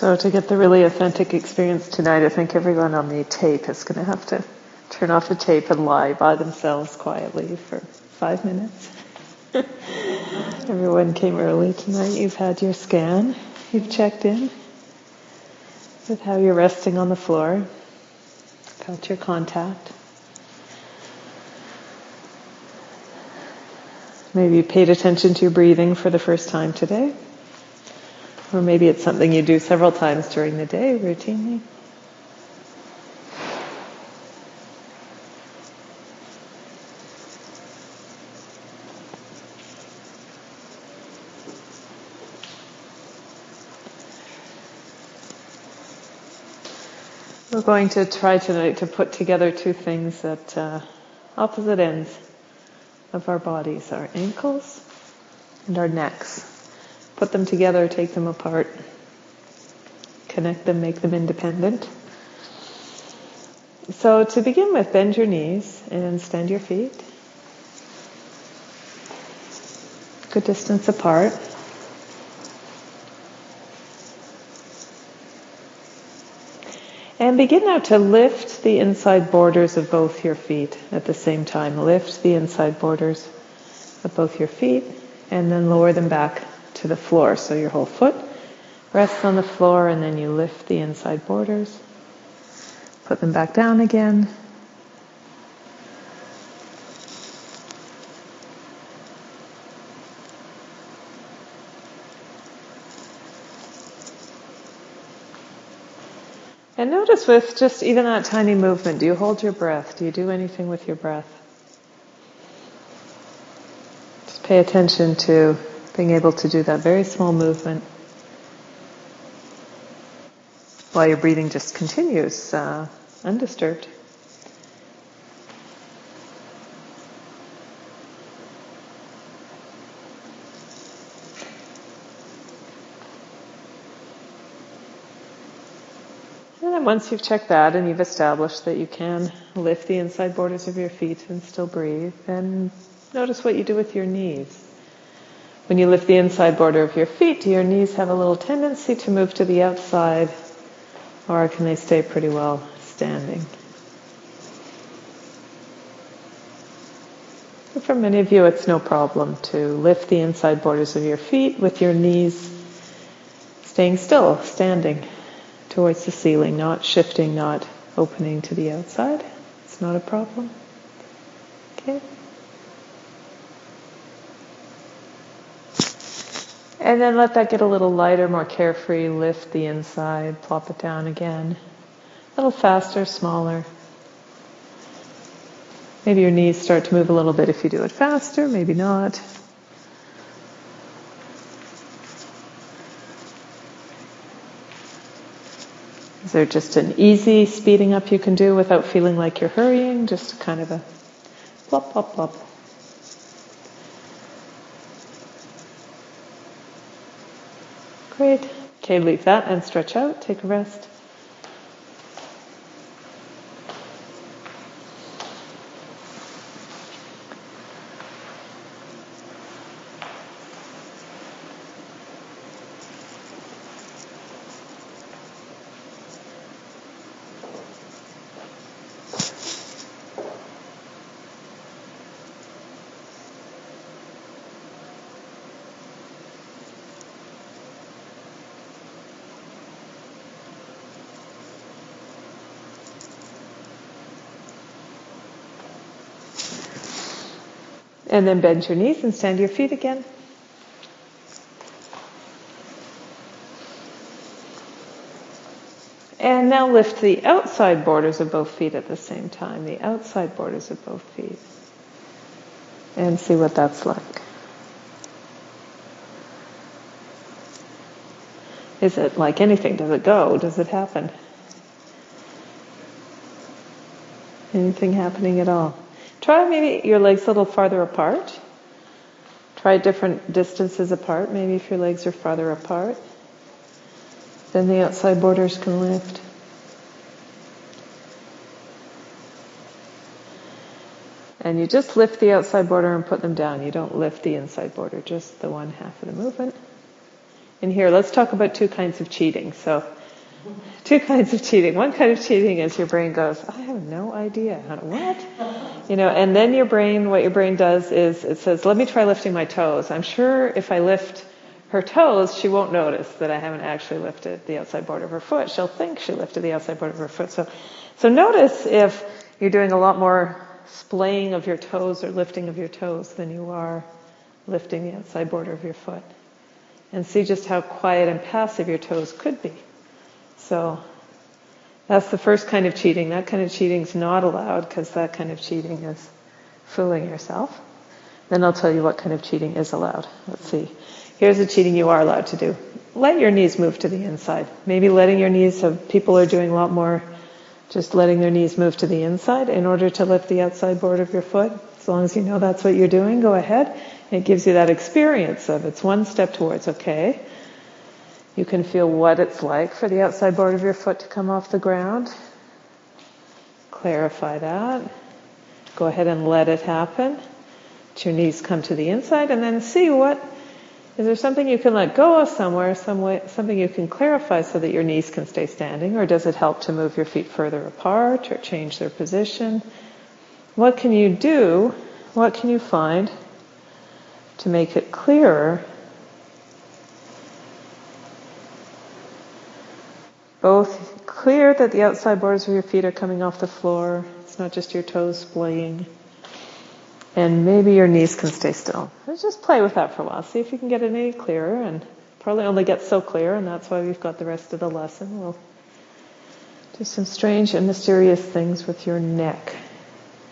So to get the really authentic experience tonight, I think everyone on the tape is going to have to turn off the tape and lie by themselves quietly for five minutes. everyone came early tonight. You've had your scan. You've checked in with how you're resting on the floor. Felt your contact. Maybe you paid attention to your breathing for the first time today. Or maybe it's something you do several times during the day routinely. We're going to try tonight to put together two things at uh, opposite ends of our bodies, our ankles and our necks. Put them together, take them apart, connect them, make them independent. So to begin with, bend your knees and stand your feet. Good distance apart. And begin now to lift the inside borders of both your feet at the same time. Lift the inside borders of both your feet and then lower them back to the floor. So your whole foot rests on the floor and then you lift the inside borders. Put them back down again. And notice with just even that tiny movement, do you hold your breath? Do you do anything with your breath? Just pay attention to being able to do that very small movement while your breathing just continues uh, undisturbed. And then once you've checked that and you've established that you can lift the inside borders of your feet and still breathe, then notice what you do with your knees. When you lift the inside border of your feet, do your knees have a little tendency to move to the outside or can they stay pretty well standing? For many of you, it's no problem to lift the inside borders of your feet with your knees staying still, standing towards the ceiling, not shifting, not opening to the outside. It's not a problem. Okay? And then let that get a little lighter, more carefree. Lift the inside, plop it down again. A little faster, smaller. Maybe your knees start to move a little bit if you do it faster, maybe not. Is there just an easy speeding up you can do without feeling like you're hurrying? Just kind of a plop, plop, plop. Great. Okay, leave that and stretch out. Take a rest. And then bend your knees and stand your feet again. And now lift the outside borders of both feet at the same time, the outside borders of both feet. And see what that's like. Is it like anything? Does it go? Does it happen? Anything happening at all? Try maybe your legs a little farther apart. Try different distances apart. Maybe if your legs are farther apart, then the outside borders can lift. And you just lift the outside border and put them down. You don't lift the inside border, just the one half of the movement. in here, let's talk about two kinds of cheating. So, two kinds of cheating. One kind of cheating is your brain goes, I have no idea. What? You know, and then your brain, what your brain does is it says, let me try lifting my toes. I'm sure if I lift her toes, she won't notice that I haven't actually lifted the outside border of her foot. She'll think she lifted the outside border of her foot. So, so notice if you're doing a lot more splaying of your toes or lifting of your toes than you are lifting the outside border of your foot. And see just how quiet and passive your toes could be. So that's the first kind of cheating. That kind of cheating is not allowed because that kind of cheating is fooling yourself. Then I'll tell you what kind of cheating is allowed. Let's see. Here's the cheating you are allowed to do. Let your knees move to the inside. Maybe letting your knees, have, people are doing a lot more just letting their knees move to the inside in order to lift the outside board of your foot. As long as you know that's what you're doing, go ahead. It gives you that experience of it's one step towards, okay. You can feel what it's like for the outside board of your foot to come off the ground. Clarify that. Go ahead and let it happen. Let your knees come to the inside and then see what is there something you can let go of somewhere, some way, something you can clarify so that your knees can stay standing, or does it help to move your feet further apart or change their position? What can you do? What can you find to make it clearer? Both clear that the outside borders of your feet are coming off the floor. It's not just your toes splaying and maybe your knees can stay still. Let's just play with that for a while. See if you can get it any clearer and probably only get so clear and that's why we've got the rest of the lesson. We'll do some strange and mysterious things with your neck,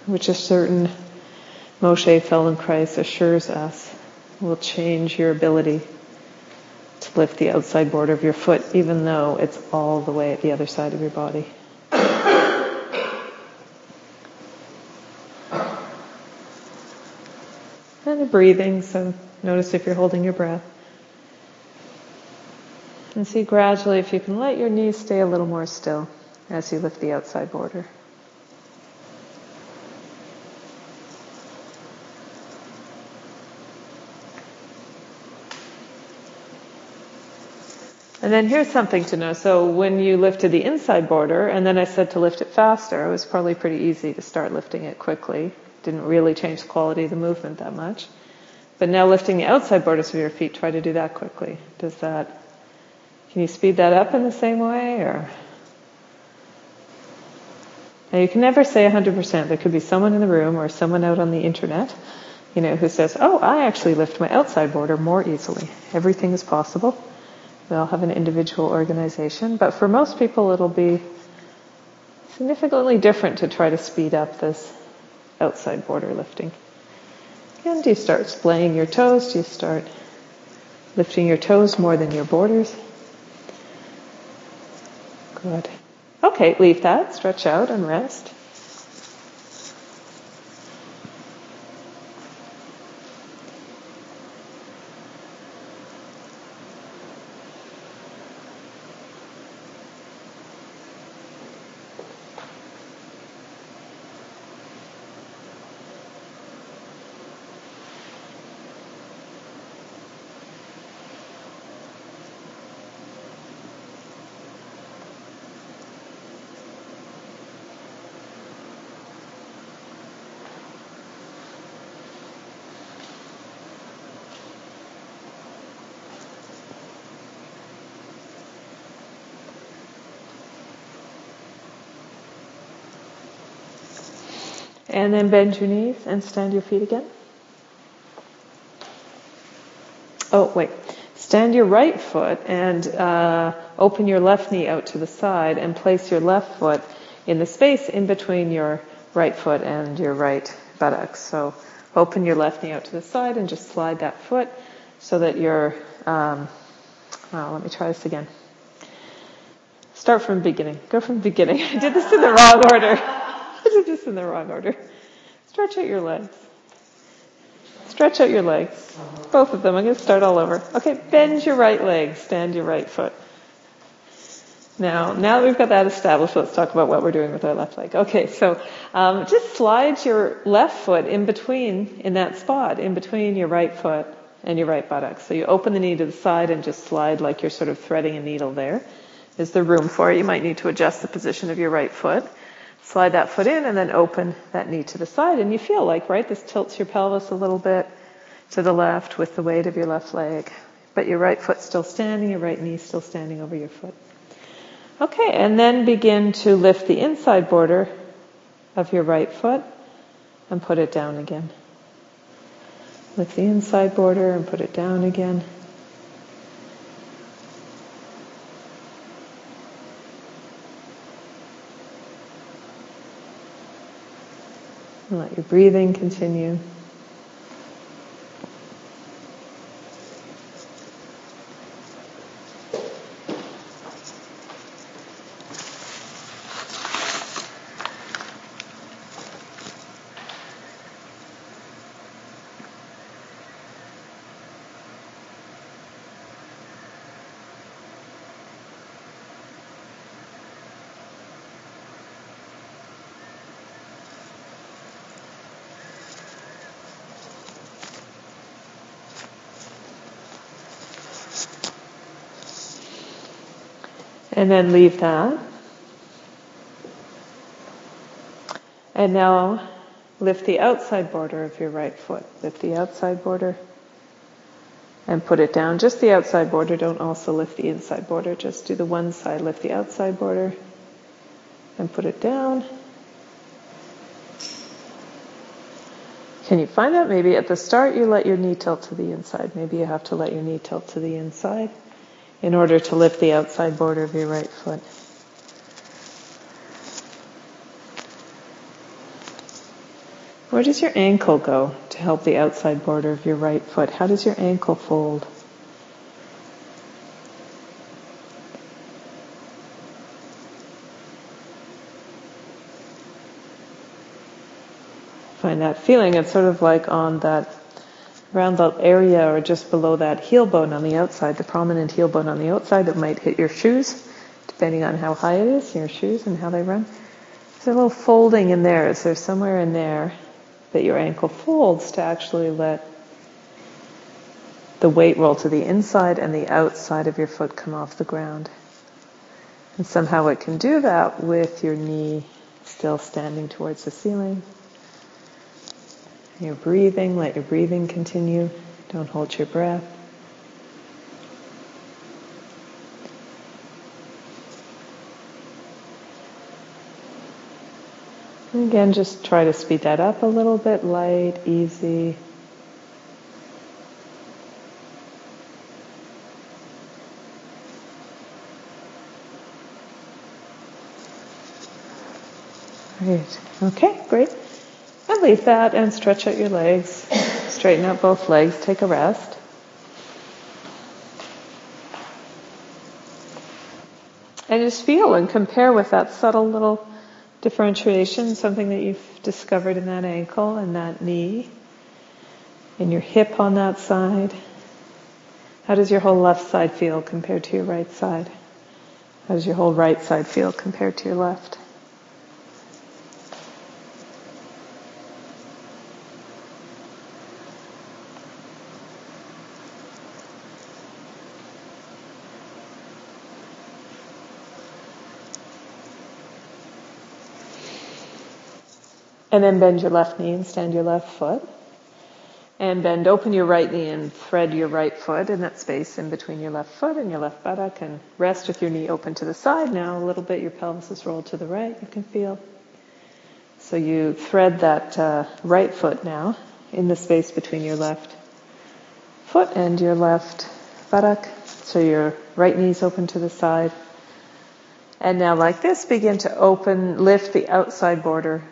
which a certain Moshe Feldenkrais assures us will change your ability to lift the outside border of your foot even though it's all the way at the other side of your body. And the breathing, so notice if you're holding your breath. And see gradually if you can let your knees stay a little more still as you lift the outside border. And then here's something to know. So when you lifted the inside border, and then I said to lift it faster, it was probably pretty easy to start lifting it quickly didn't really change the quality of the movement that much. But now lifting the outside borders of your feet, try to do that quickly. Does that, can you speed that up in the same way or? Now you can never say 100%. There could be someone in the room or someone out on the internet, you know, who says, oh, I actually lift my outside border more easily. Everything is possible. We all have an individual organization, but for most people it'll be significantly different to try to speed up this outside border lifting. And you start splaying your toes? You start lifting your toes more than your borders? Good. Okay, leave that, stretch out and rest. And then bend your knees and stand your feet again. Oh, wait. Stand your right foot and uh, open your left knee out to the side and place your left foot in the space in between your right foot and your right buttocks. So open your left knee out to the side and just slide that foot so that you're, um, well, let me try this again. Start from beginning. Go from beginning. I did this in the wrong order. Did this in the wrong order. Stretch out your legs. Stretch out your legs. Both of them. I'm going to start all over. Okay, bend your right leg. Stand your right foot. Now, now that we've got that established, let's talk about what we're doing with our left leg. Okay, so um, just slide your left foot in between, in that spot, in between your right foot and your right buttock. So you open the knee to the side and just slide like you're sort of threading a needle there. Is the room for it. You might need to adjust the position of your right foot. Slide that foot in and then open that knee to the side. And you feel like, right, this tilts your pelvis a little bit to the left with the weight of your left leg. But your right foot still standing, your right knee still standing over your foot. Okay, and then begin to lift the inside border of your right foot and put it down again. Lift the inside border and put it down again. And let your breathing continue. And then leave that. And now lift the outside border of your right foot. Lift the outside border and put it down. Just the outside border. Don't also lift the inside border. Just do the one side. Lift the outside border and put it down. Can you find that? Maybe at the start you let your knee tilt to the inside. Maybe you have to let your knee tilt to the inside in order to lift the outside border of your right foot. Where does your ankle go to help the outside border of your right foot? How does your ankle fold? Find that feeling. It's sort of like on that around the area or just below that heel bone on the outside, the prominent heel bone on the outside that might hit your shoes, depending on how high it is, your shoes and how they run. There's a little folding in there. Is there somewhere in there that your ankle folds to actually let the weight roll to the inside and the outside of your foot come off the ground? And somehow it can do that with your knee still standing towards the ceiling. You're breathing, let your breathing continue. Don't hold your breath. Again, just try to speed that up a little bit, light, easy. Great. Okay, great. Leave that and stretch out your legs. Straighten out both legs. Take a rest. And just feel and compare with that subtle little differentiation, something that you've discovered in that ankle and that knee, in your hip on that side. How does your whole left side feel compared to your right side? How does your whole right side feel compared to your left? And then bend your left knee and stand your left foot. And bend open your right knee and thread your right foot in that space in between your left foot and your left buttock and rest with your knee open to the side. Now a little bit your pelvis is rolled to the right, you can feel. So you thread that uh, right foot now in the space between your left foot and your left buttock. So your right knee's open to the side. And now like this, begin to open, lift the outside border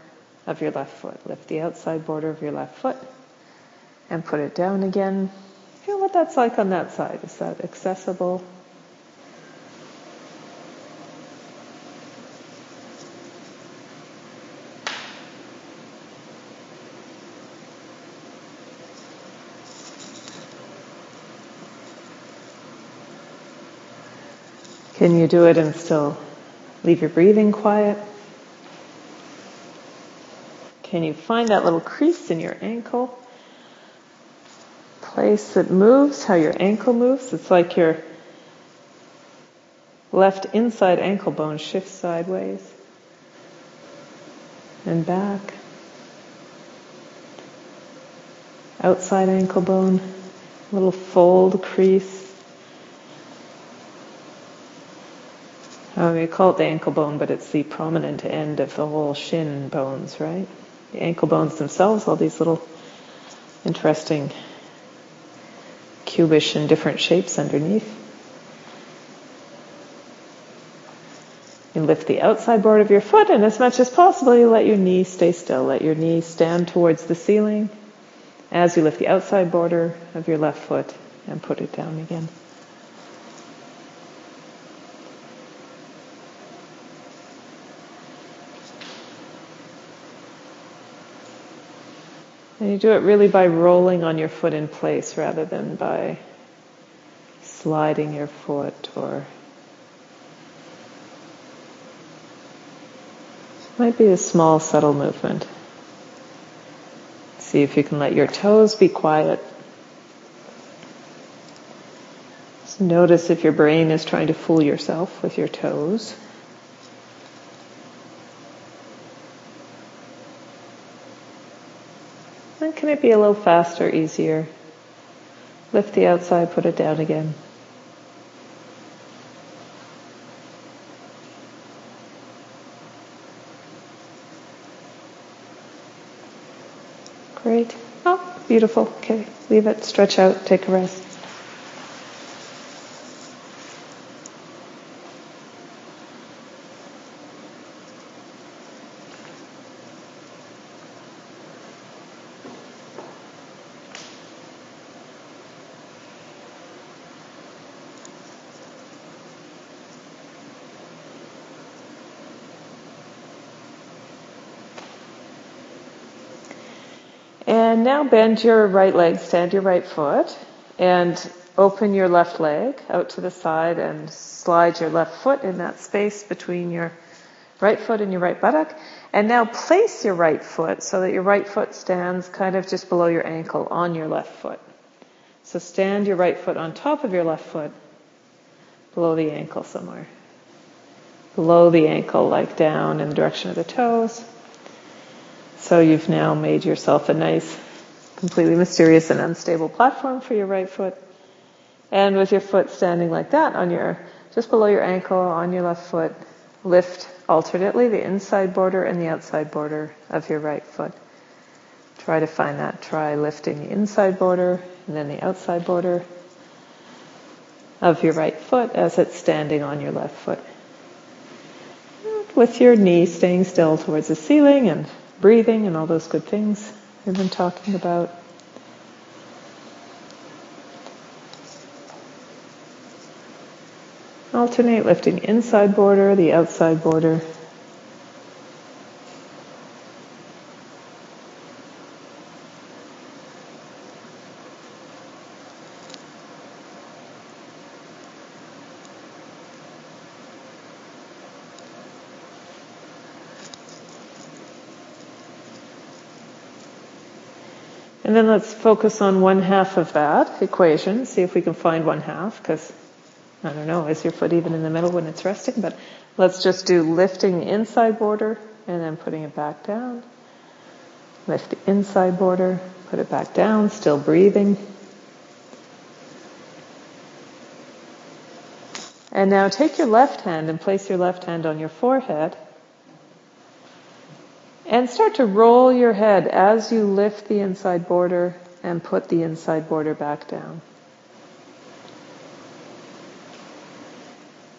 of your left foot. Lift the outside border of your left foot and put it down again. Feel what that's like on that side. Is that accessible? Can you do it and still leave your breathing quiet? Can you find that little crease in your ankle? place it moves, how your ankle moves. It's like your left inside ankle bone shifts sideways and back. Outside ankle bone, little fold crease. Oh, we call it the ankle bone, but it's the prominent end of the whole shin bones, right? The ankle bones themselves, all these little interesting cubish and different shapes underneath. You lift the outside board of your foot, and as much as possible, you let your knee stay still. Let your knee stand towards the ceiling as you lift the outside border of your left foot and put it down again. And you do it really by rolling on your foot in place rather than by sliding your foot or It might be a small subtle movement. See if you can let your toes be quiet. Just notice if your brain is trying to fool yourself with your toes. Can it be a little faster, easier? Lift the outside, put it down again. Great. Oh, beautiful. Okay, leave it, stretch out, take a rest. And now bend your right leg, stand your right foot, and open your left leg out to the side and slide your left foot in that space between your right foot and your right buttock. And now place your right foot so that your right foot stands kind of just below your ankle on your left foot. So stand your right foot on top of your left foot, below the ankle somewhere. Below the ankle, like down in the direction of the toes. So you've now made yourself a nice, completely mysterious and unstable platform for your right foot. And with your foot standing like that on your, just below your ankle on your left foot, lift alternately the inside border and the outside border of your right foot. Try to find that. Try lifting the inside border and then the outside border of your right foot as it's standing on your left foot. With your knee staying still towards the ceiling and breathing and all those good things we've been talking about. Alternate lifting inside border, the outside border. Then let's focus on one half of that equation, see if we can find one half, because I don't know, is your foot even in the middle when it's resting? But let's just do lifting the inside border and then putting it back down. Lift the inside border, put it back down, still breathing. And now take your left hand and place your left hand on your forehead and start to roll your head as you lift the inside border and put the inside border back down.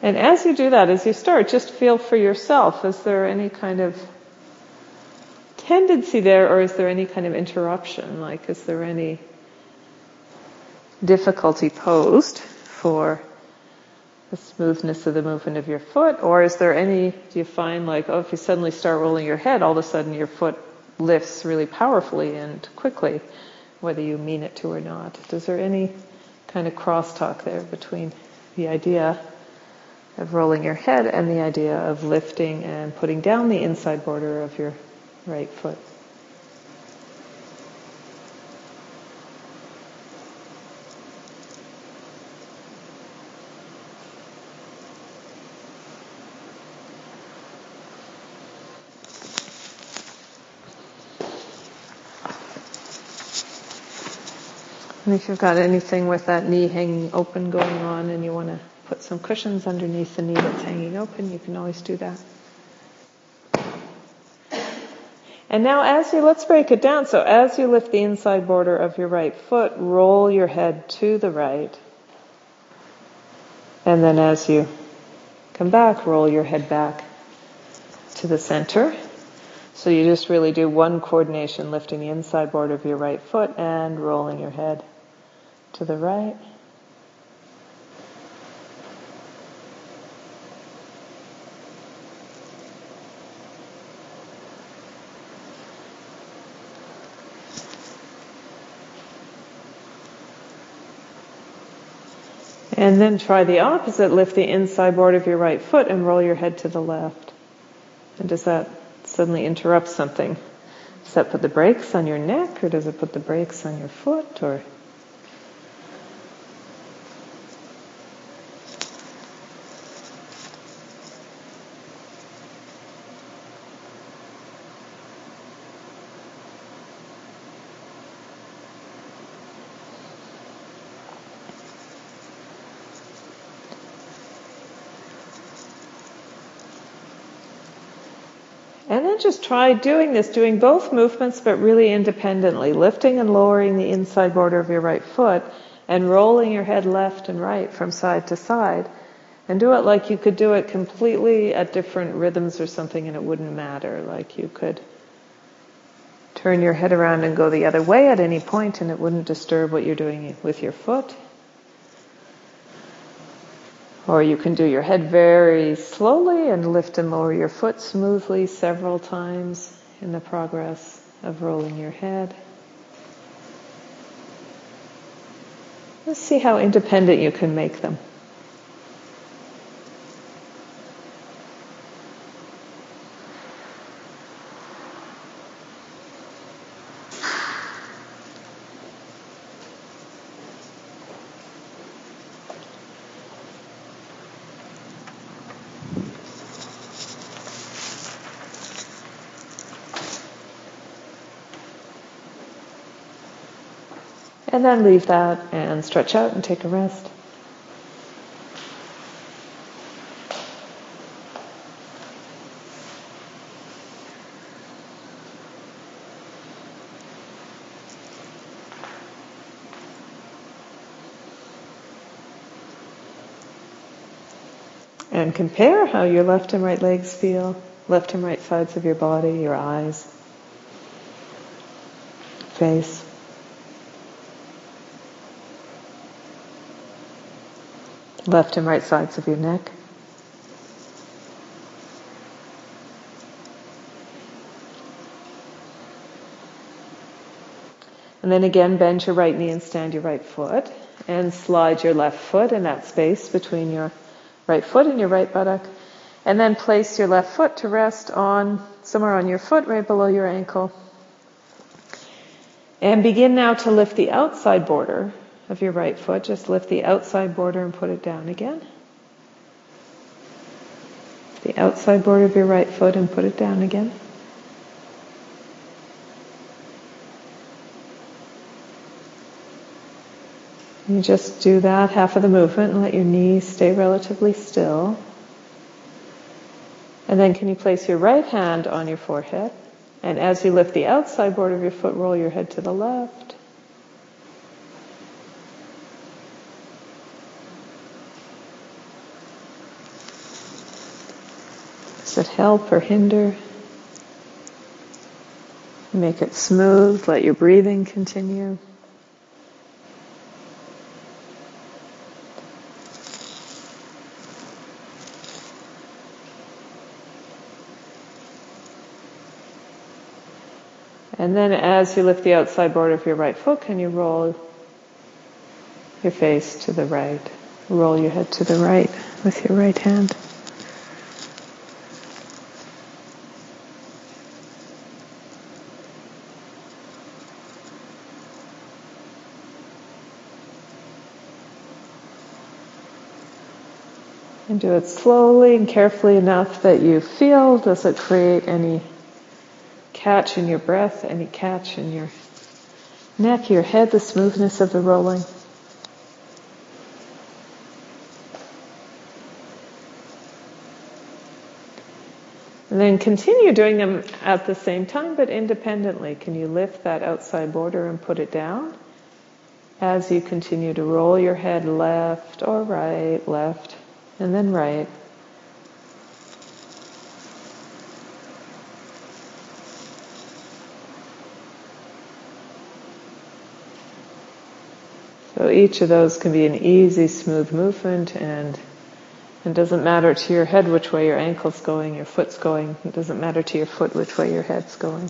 And as you do that, as you start, just feel for yourself, is there any kind of tendency there or is there any kind of interruption? Like, is there any difficulty posed for the smoothness of the movement of your foot? Or is there any, do you find like, oh, if you suddenly start rolling your head, all of a sudden your foot lifts really powerfully and quickly, whether you mean it to or not? Is there any kind of crosstalk there between the idea of rolling your head and the idea of lifting and putting down the inside border of your right foot? If you've got anything with that knee hanging open going on and you want to put some cushions underneath the knee that's hanging open, you can always do that. And now as you, let's break it down. So as you lift the inside border of your right foot, roll your head to the right. And then as you come back, roll your head back to the center. So you just really do one coordination, lifting the inside border of your right foot and rolling your head to the right. And then try the opposite. Lift the inside board of your right foot and roll your head to the left. And does that suddenly interrupt something? Does that put the brakes on your neck or does it put the brakes on your foot or? Just try doing this, doing both movements but really independently, lifting and lowering the inside border of your right foot and rolling your head left and right from side to side. And do it like you could do it completely at different rhythms or something and it wouldn't matter. Like you could turn your head around and go the other way at any point and it wouldn't disturb what you're doing with your foot. Or you can do your head very slowly and lift and lower your foot smoothly several times in the progress of rolling your head. Let's see how independent you can make them. And then leave that and stretch out and take a rest. And compare how your left and right legs feel, left and right sides of your body, your eyes, face. Left and right sides of your neck. And then again, bend your right knee and stand your right foot and slide your left foot in that space between your right foot and your right buttock. And then place your left foot to rest on somewhere on your foot right below your ankle. And begin now to lift the outside border of your right foot. Just lift the outside border and put it down again. The outside border of your right foot and put it down again. You just do that half of the movement and let your knees stay relatively still. And then can you place your right hand on your forehead? And as you lift the outside border of your foot, roll your head to the left. Does it help or hinder? Make it smooth, let your breathing continue. And then as you lift the outside border of your right foot, can you roll your face to the right? Roll your head to the right with your right hand. Do it slowly and carefully enough that you feel does it create any catch in your breath, any catch in your neck, your head, the smoothness of the rolling. And then continue doing them at the same time, but independently. Can you lift that outside border and put it down? As you continue to roll your head left or right, left, and then right. So each of those can be an easy, smooth movement and it doesn't matter to your head which way your ankle's going, your foot's going. It doesn't matter to your foot which way your head's going.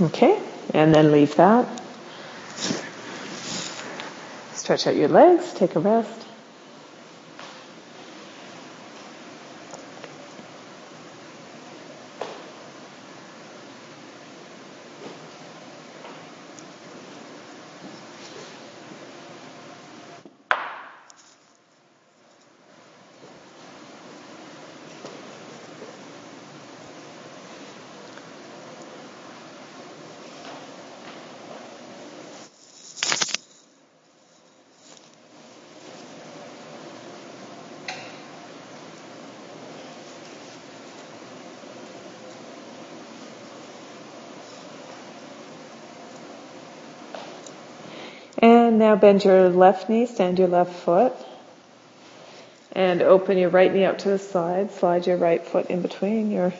Okay, and then leave that. Stretch out your legs, take a rest. And now bend your left knee, stand your left foot. And open your right knee out to the side. Slide your right foot in between your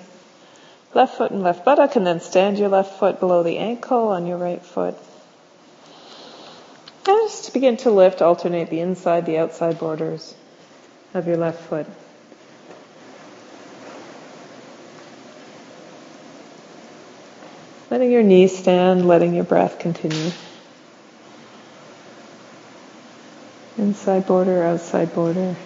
left foot and left buttock and then stand your left foot below the ankle on your right foot. And just begin to lift, alternate the inside, the outside borders of your left foot. Letting your knees stand, letting your breath continue. Inside border, outside border.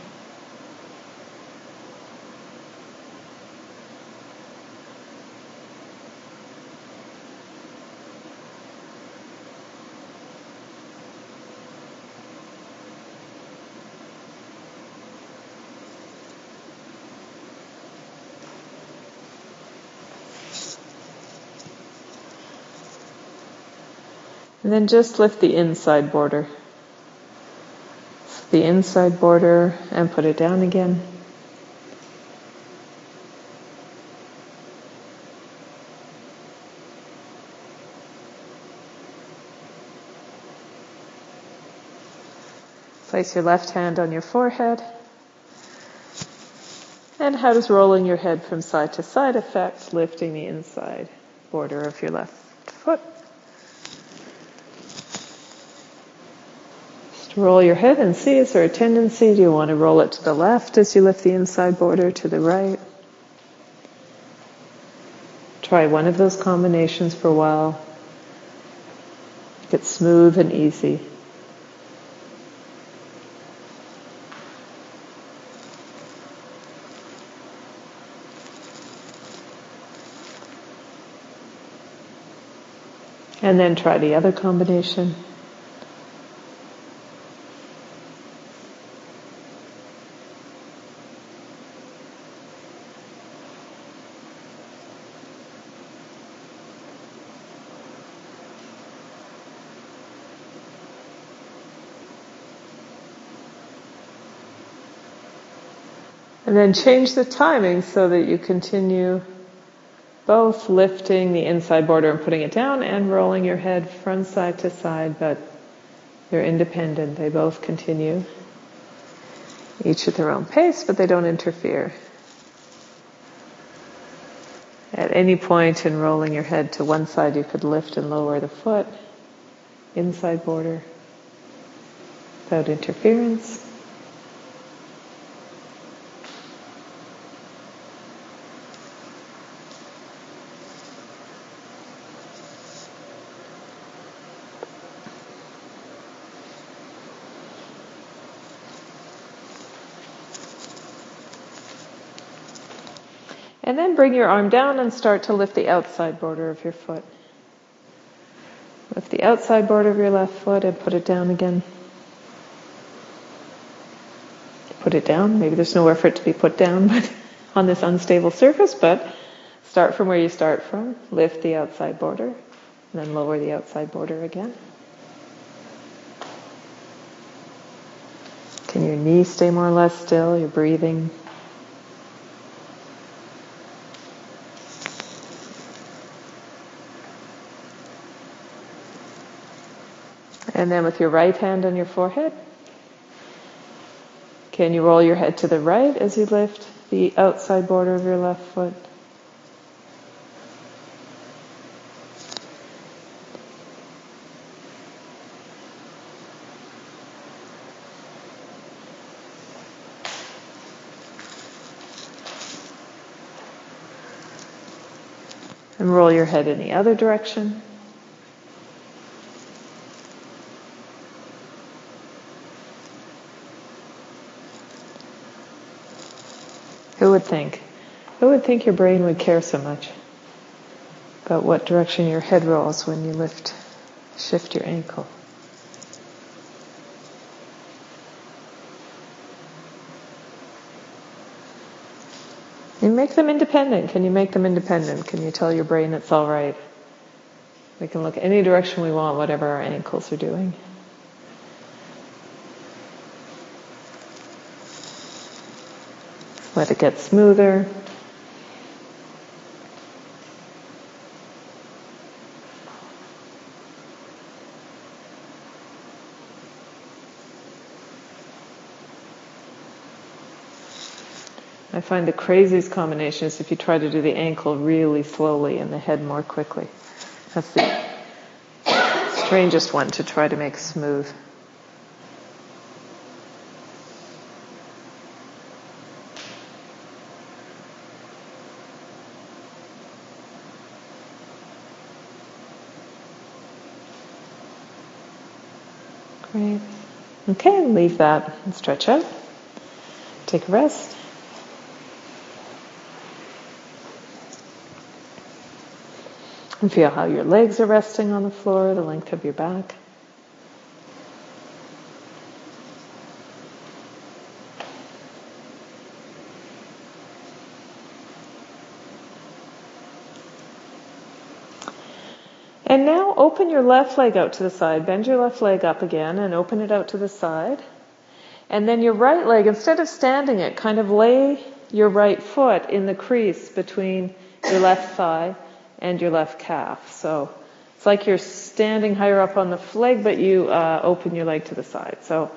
And then just lift the inside border the inside border and put it down again. Place your left hand on your forehead. And how does rolling your head from side to side affect lifting the inside border of your left foot? Roll your head and see is there a tendency? Do you want to roll it to the left as you lift the inside border to the right? Try one of those combinations for a while. Get smooth and easy. And then try the other combination. And then change the timing so that you continue both lifting the inside border and putting it down and rolling your head from side to side, but they're independent. They both continue, each at their own pace, but they don't interfere. At any point in rolling your head to one side, you could lift and lower the foot, inside border, without interference. And then bring your arm down and start to lift the outside border of your foot. Lift the outside border of your left foot and put it down again. Put it down. Maybe there's nowhere for it to be put down but on this unstable surface, but start from where you start from. Lift the outside border, and then lower the outside border again. Can your knee stay more or less still? You're breathing. And then with your right hand on your forehead, can you roll your head to the right as you lift the outside border of your left foot? And roll your head in the other direction. Would think? Who would think your brain would care so much about what direction your head rolls when you lift, shift your ankle? You make them independent. Can you make them independent? Can you tell your brain it's all right? We can look any direction we want, whatever our ankles are doing. Let it get smoother. I find the craziest combination is if you try to do the ankle really slowly and the head more quickly. That's the strangest one to try to make smooth. Great. Okay, leave that and stretch out. Take a rest. And feel how your legs are resting on the floor, the length of your back. And now open your left leg out to the side. Bend your left leg up again and open it out to the side. And then your right leg, instead of standing it, kind of lay your right foot in the crease between your left thigh and your left calf. So it's like you're standing higher up on the leg, but you uh, open your leg to the side. So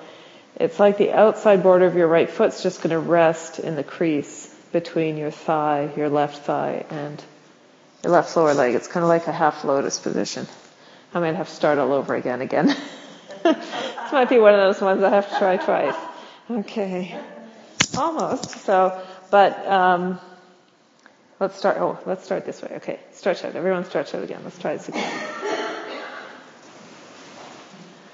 it's like the outside border of your right foot's just going to rest in the crease between your thigh, your left thigh, and your left lower leg. It's kind of like a half lotus position. I might have to start all over again again. this might be one of those ones I have to try twice. Okay. Almost. So, but, um, Let's start, oh, let's start this way. Okay, stretch out. Everyone stretch out again. Let's try this again.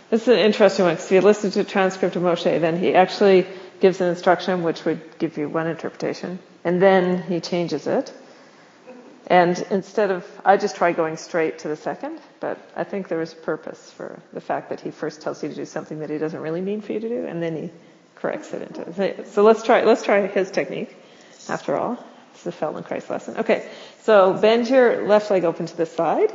This is an interesting one because if you listen to the transcript of Moshe, then he actually gives an instruction which would give you one interpretation, and then he changes it. And instead of, I just try going straight to the second, but I think there is purpose for the fact that he first tells you to do something that he doesn't really mean for you to do, and then he corrects it into. So let's try, let's try his technique, after all. It's the Feldenkrais lesson. Okay, so bend your left leg open to the side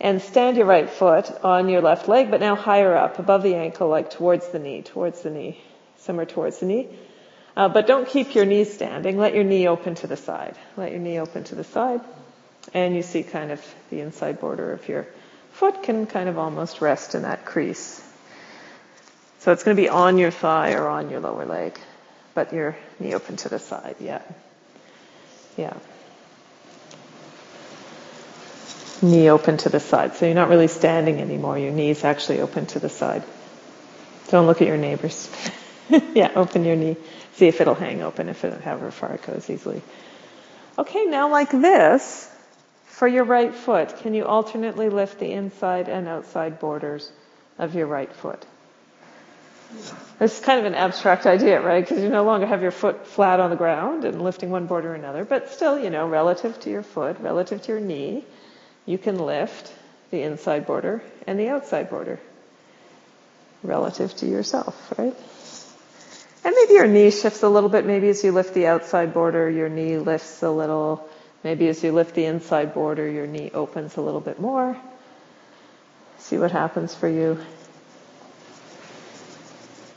and stand your right foot on your left leg, but now higher up, above the ankle, like towards the knee, towards the knee, somewhere towards the knee. Uh, but don't keep your knee standing. Let your knee open to the side. Let your knee open to the side. And you see kind of the inside border of your foot can kind of almost rest in that crease. So it's going to be on your thigh or on your lower leg, but your knee open to the side, yeah. Yeah. Knee open to the side. So you're not really standing anymore. Your knee's actually open to the side. Don't look at your neighbors. yeah, open your knee. See if it'll hang open, if it, however far it goes easily. Okay, now like this, for your right foot, can you alternately lift the inside and outside borders of your right foot? It's kind of an abstract idea, right? Because you no longer have your foot flat on the ground and lifting one border or another, but still, you know, relative to your foot, relative to your knee, you can lift the inside border and the outside border relative to yourself, right? And maybe your knee shifts a little bit. Maybe as you lift the outside border, your knee lifts a little. Maybe as you lift the inside border, your knee opens a little bit more. See what happens for you.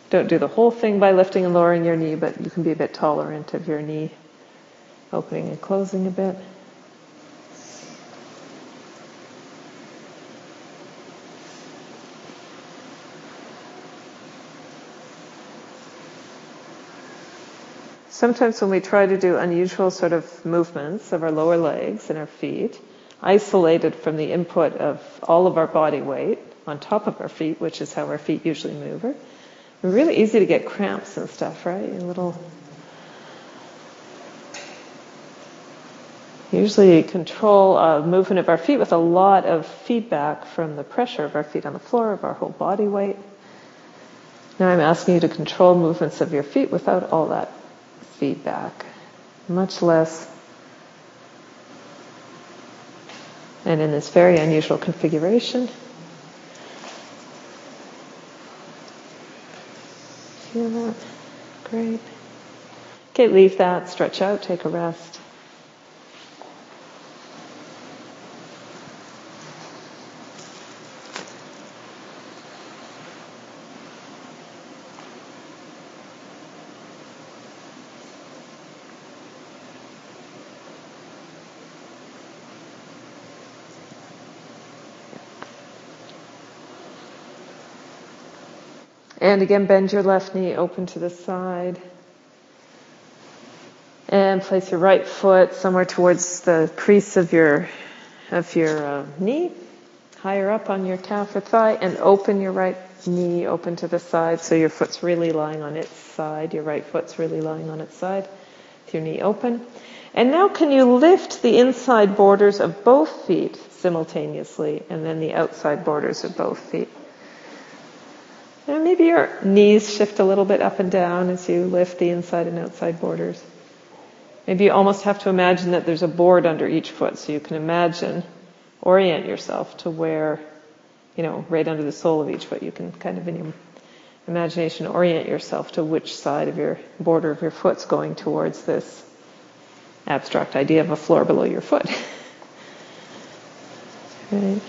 Don't do the whole thing by lifting and lowering your knee, but you can be a bit tolerant of your knee opening and closing a bit. Sometimes when we try to do unusual sort of movements of our lower legs and our feet, isolated from the input of all of our body weight on top of our feet, which is how our feet usually move, it's really easy to get cramps and stuff, right? A little. Usually control a movement of our feet with a lot of feedback from the pressure of our feet on the floor, of our whole body weight. Now I'm asking you to control movements of your feet without all that feedback, much less. And in this very unusual configuration, feel that? Great. Okay, leave that, stretch out, take a rest. And again, bend your left knee open to the side. And place your right foot somewhere towards the crease of your, of your uh, knee, higher up on your calf or thigh, and open your right knee open to the side so your foot's really lying on its side. Your right foot's really lying on its side with your knee open. And now can you lift the inside borders of both feet simultaneously and then the outside borders of both feet? Maybe your knees shift a little bit up and down as you lift the inside and outside borders. Maybe you almost have to imagine that there's a board under each foot so you can imagine, orient yourself to where, you know, right under the sole of each foot. You can kind of in your imagination orient yourself to which side of your border of your foot's going towards this abstract idea of a floor below your foot. right?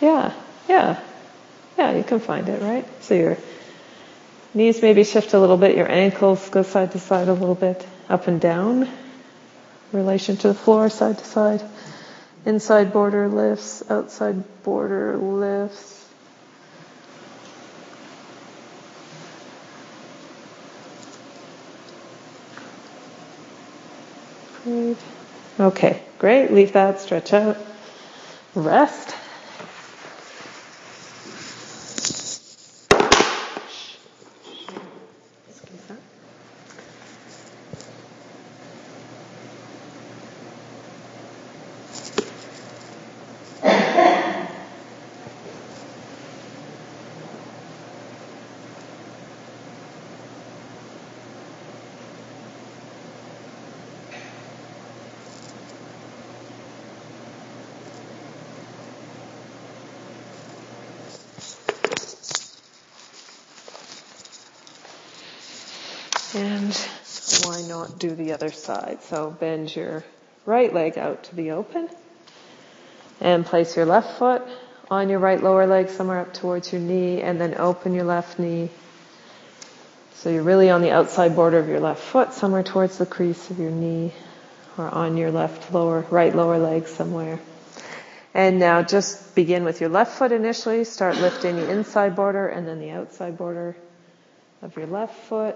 Yeah, yeah. Yeah, you can find it, right? So your knees maybe shift a little bit, your ankles go side to side a little bit, up and down, relation to the floor, side to side. Inside border lifts, outside border lifts. Great. Okay, great. Leave that, stretch out. Rest. And why not do the other side? So bend your right leg out to the open and place your left foot on your right lower leg somewhere up towards your knee and then open your left knee. So you're really on the outside border of your left foot somewhere towards the crease of your knee or on your left lower, right lower leg somewhere. And now just begin with your left foot initially. Start lifting the inside border and then the outside border of your left foot.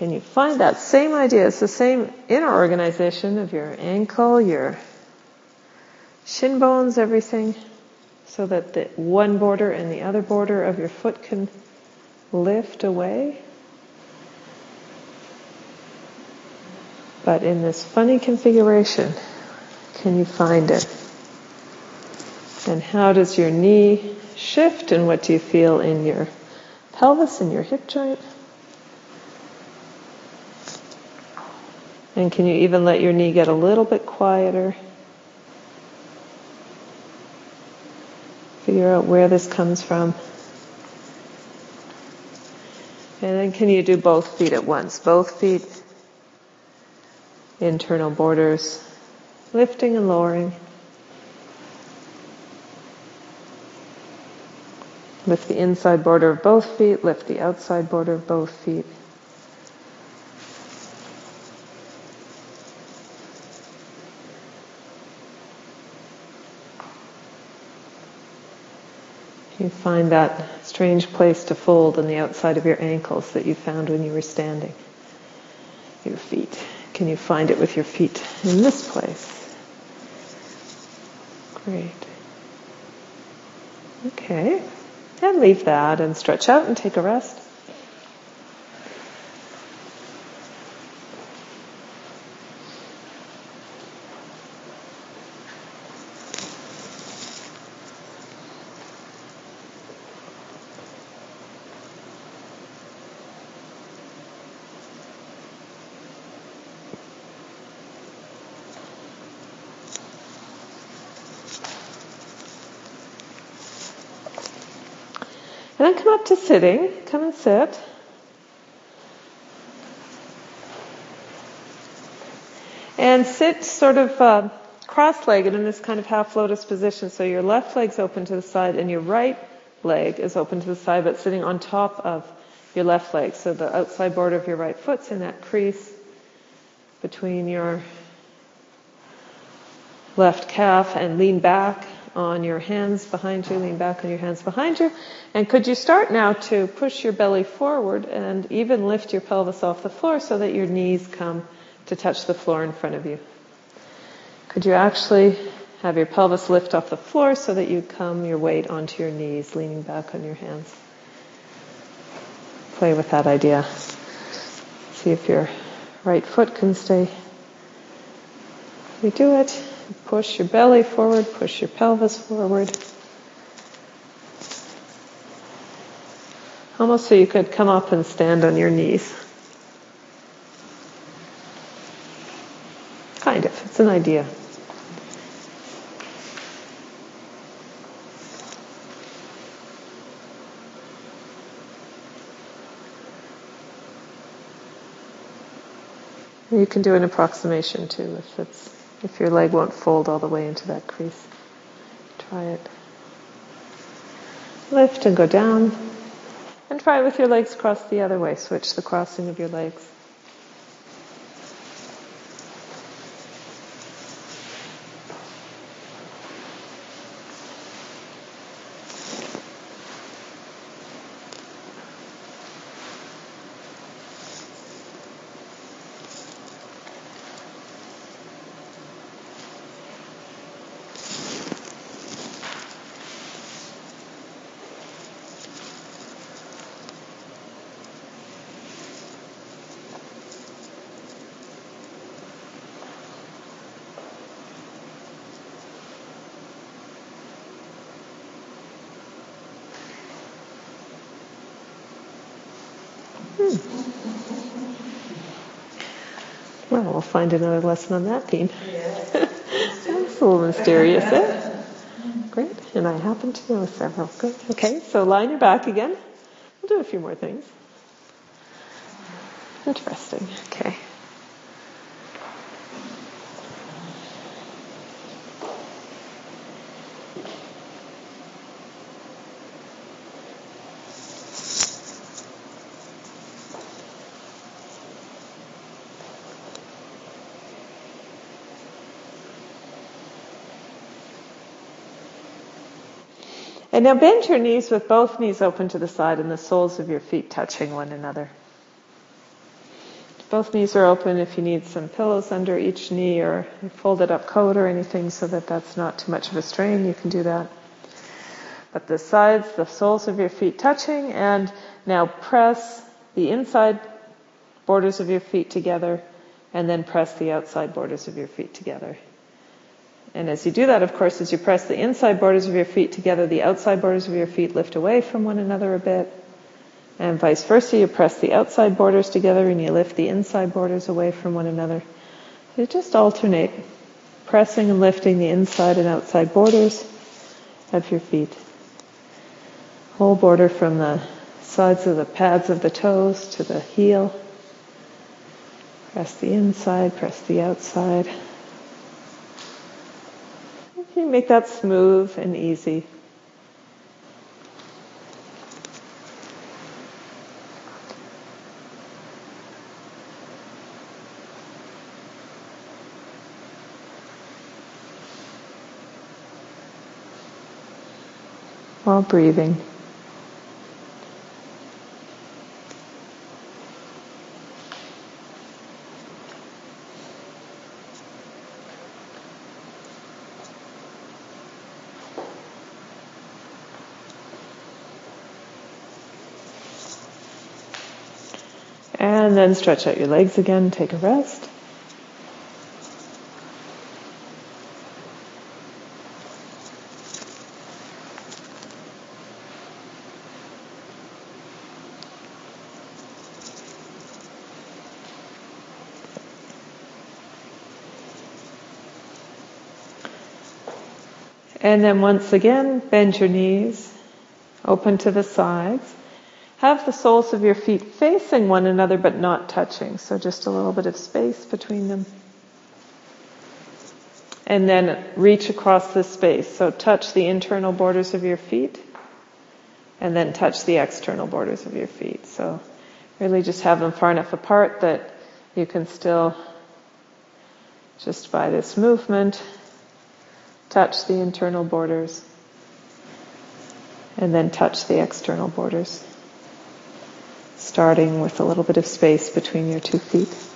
Can you find that same idea? It's the same inner organization of your ankle, your shin bones, everything, so that the one border and the other border of your foot can lift away. But in this funny configuration, can you find it? And how does your knee shift and what do you feel in your pelvis and your hip joint? And can you even let your knee get a little bit quieter? Figure out where this comes from. And then can you do both feet at once? Both feet, internal borders, lifting and lowering. Lift the inside border of both feet, lift the outside border of both feet. You find that strange place to fold on the outside of your ankles that you found when you were standing. Your feet. Can you find it with your feet in this place? Great. Okay. And leave that and stretch out and take a rest. Come up to sitting. Come and sit. And sit sort of uh, cross-legged in this kind of half lotus position. So your left leg's open to the side and your right leg is open to the side, but sitting on top of your left leg. So the outside border of your right foot's in that crease between your left calf and lean back on your hands behind you, lean back on your hands behind you. And could you start now to push your belly forward and even lift your pelvis off the floor so that your knees come to touch the floor in front of you? Could you actually have your pelvis lift off the floor so that you come your weight onto your knees, leaning back on your hands? Play with that idea. See if your right foot can stay. We do it. Push your belly forward, push your pelvis forward. Almost so you could come up and stand on your knees. Kind of, it's an idea. You can do an approximation too if it's if your leg won't fold all the way into that crease. Try it. Lift and go down. And try it with your legs crossed the other way. Switch the crossing of your legs. Find another lesson on that theme. That's a little mysterious, eh? Great. And I happen to know several. Good. Okay, so lie on your back again. We'll do a few more things. Interesting. Okay. And now bend your knees with both knees open to the side and the soles of your feet touching one another. Both knees are open if you need some pillows under each knee or a folded up coat or anything so that that's not too much of a strain, you can do that. But the sides, the soles of your feet touching and now press the inside borders of your feet together and then press the outside borders of your feet together. And as you do that, of course, as you press the inside borders of your feet together, the outside borders of your feet lift away from one another a bit. And vice versa, you press the outside borders together and you lift the inside borders away from one another. You just alternate, pressing and lifting the inside and outside borders of your feet. Whole border from the sides of the pads of the toes to the heel. Press the inside, press the outside. You make that smooth and easy. while breathing. And then stretch out your legs again, take a rest. And then once again, bend your knees, open to the sides. Have the soles of your feet facing one another but not touching, so just a little bit of space between them. And then reach across the space. So touch the internal borders of your feet and then touch the external borders of your feet. So really just have them far enough apart that you can still, just by this movement, touch the internal borders, and then touch the external borders, starting with a little bit of space between your two feet.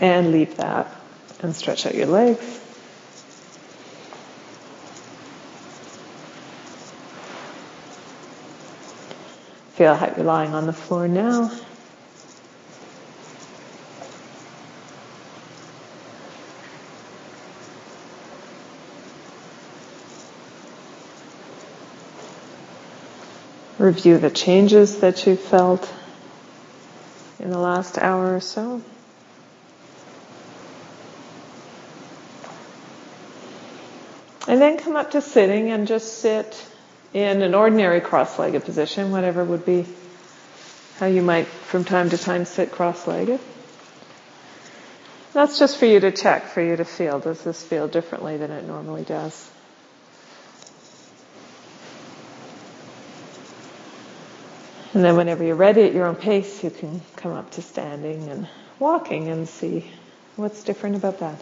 And leave that and stretch out your legs. Feel how you're lying on the floor now. Review the changes that you felt in the last hour or so. And then come up to sitting and just sit in an ordinary cross-legged position, whatever would be how you might from time to time sit cross-legged. That's just for you to check, for you to feel. Does this feel differently than it normally does? And then whenever you're ready at your own pace, you can come up to standing and walking and see what's different about that.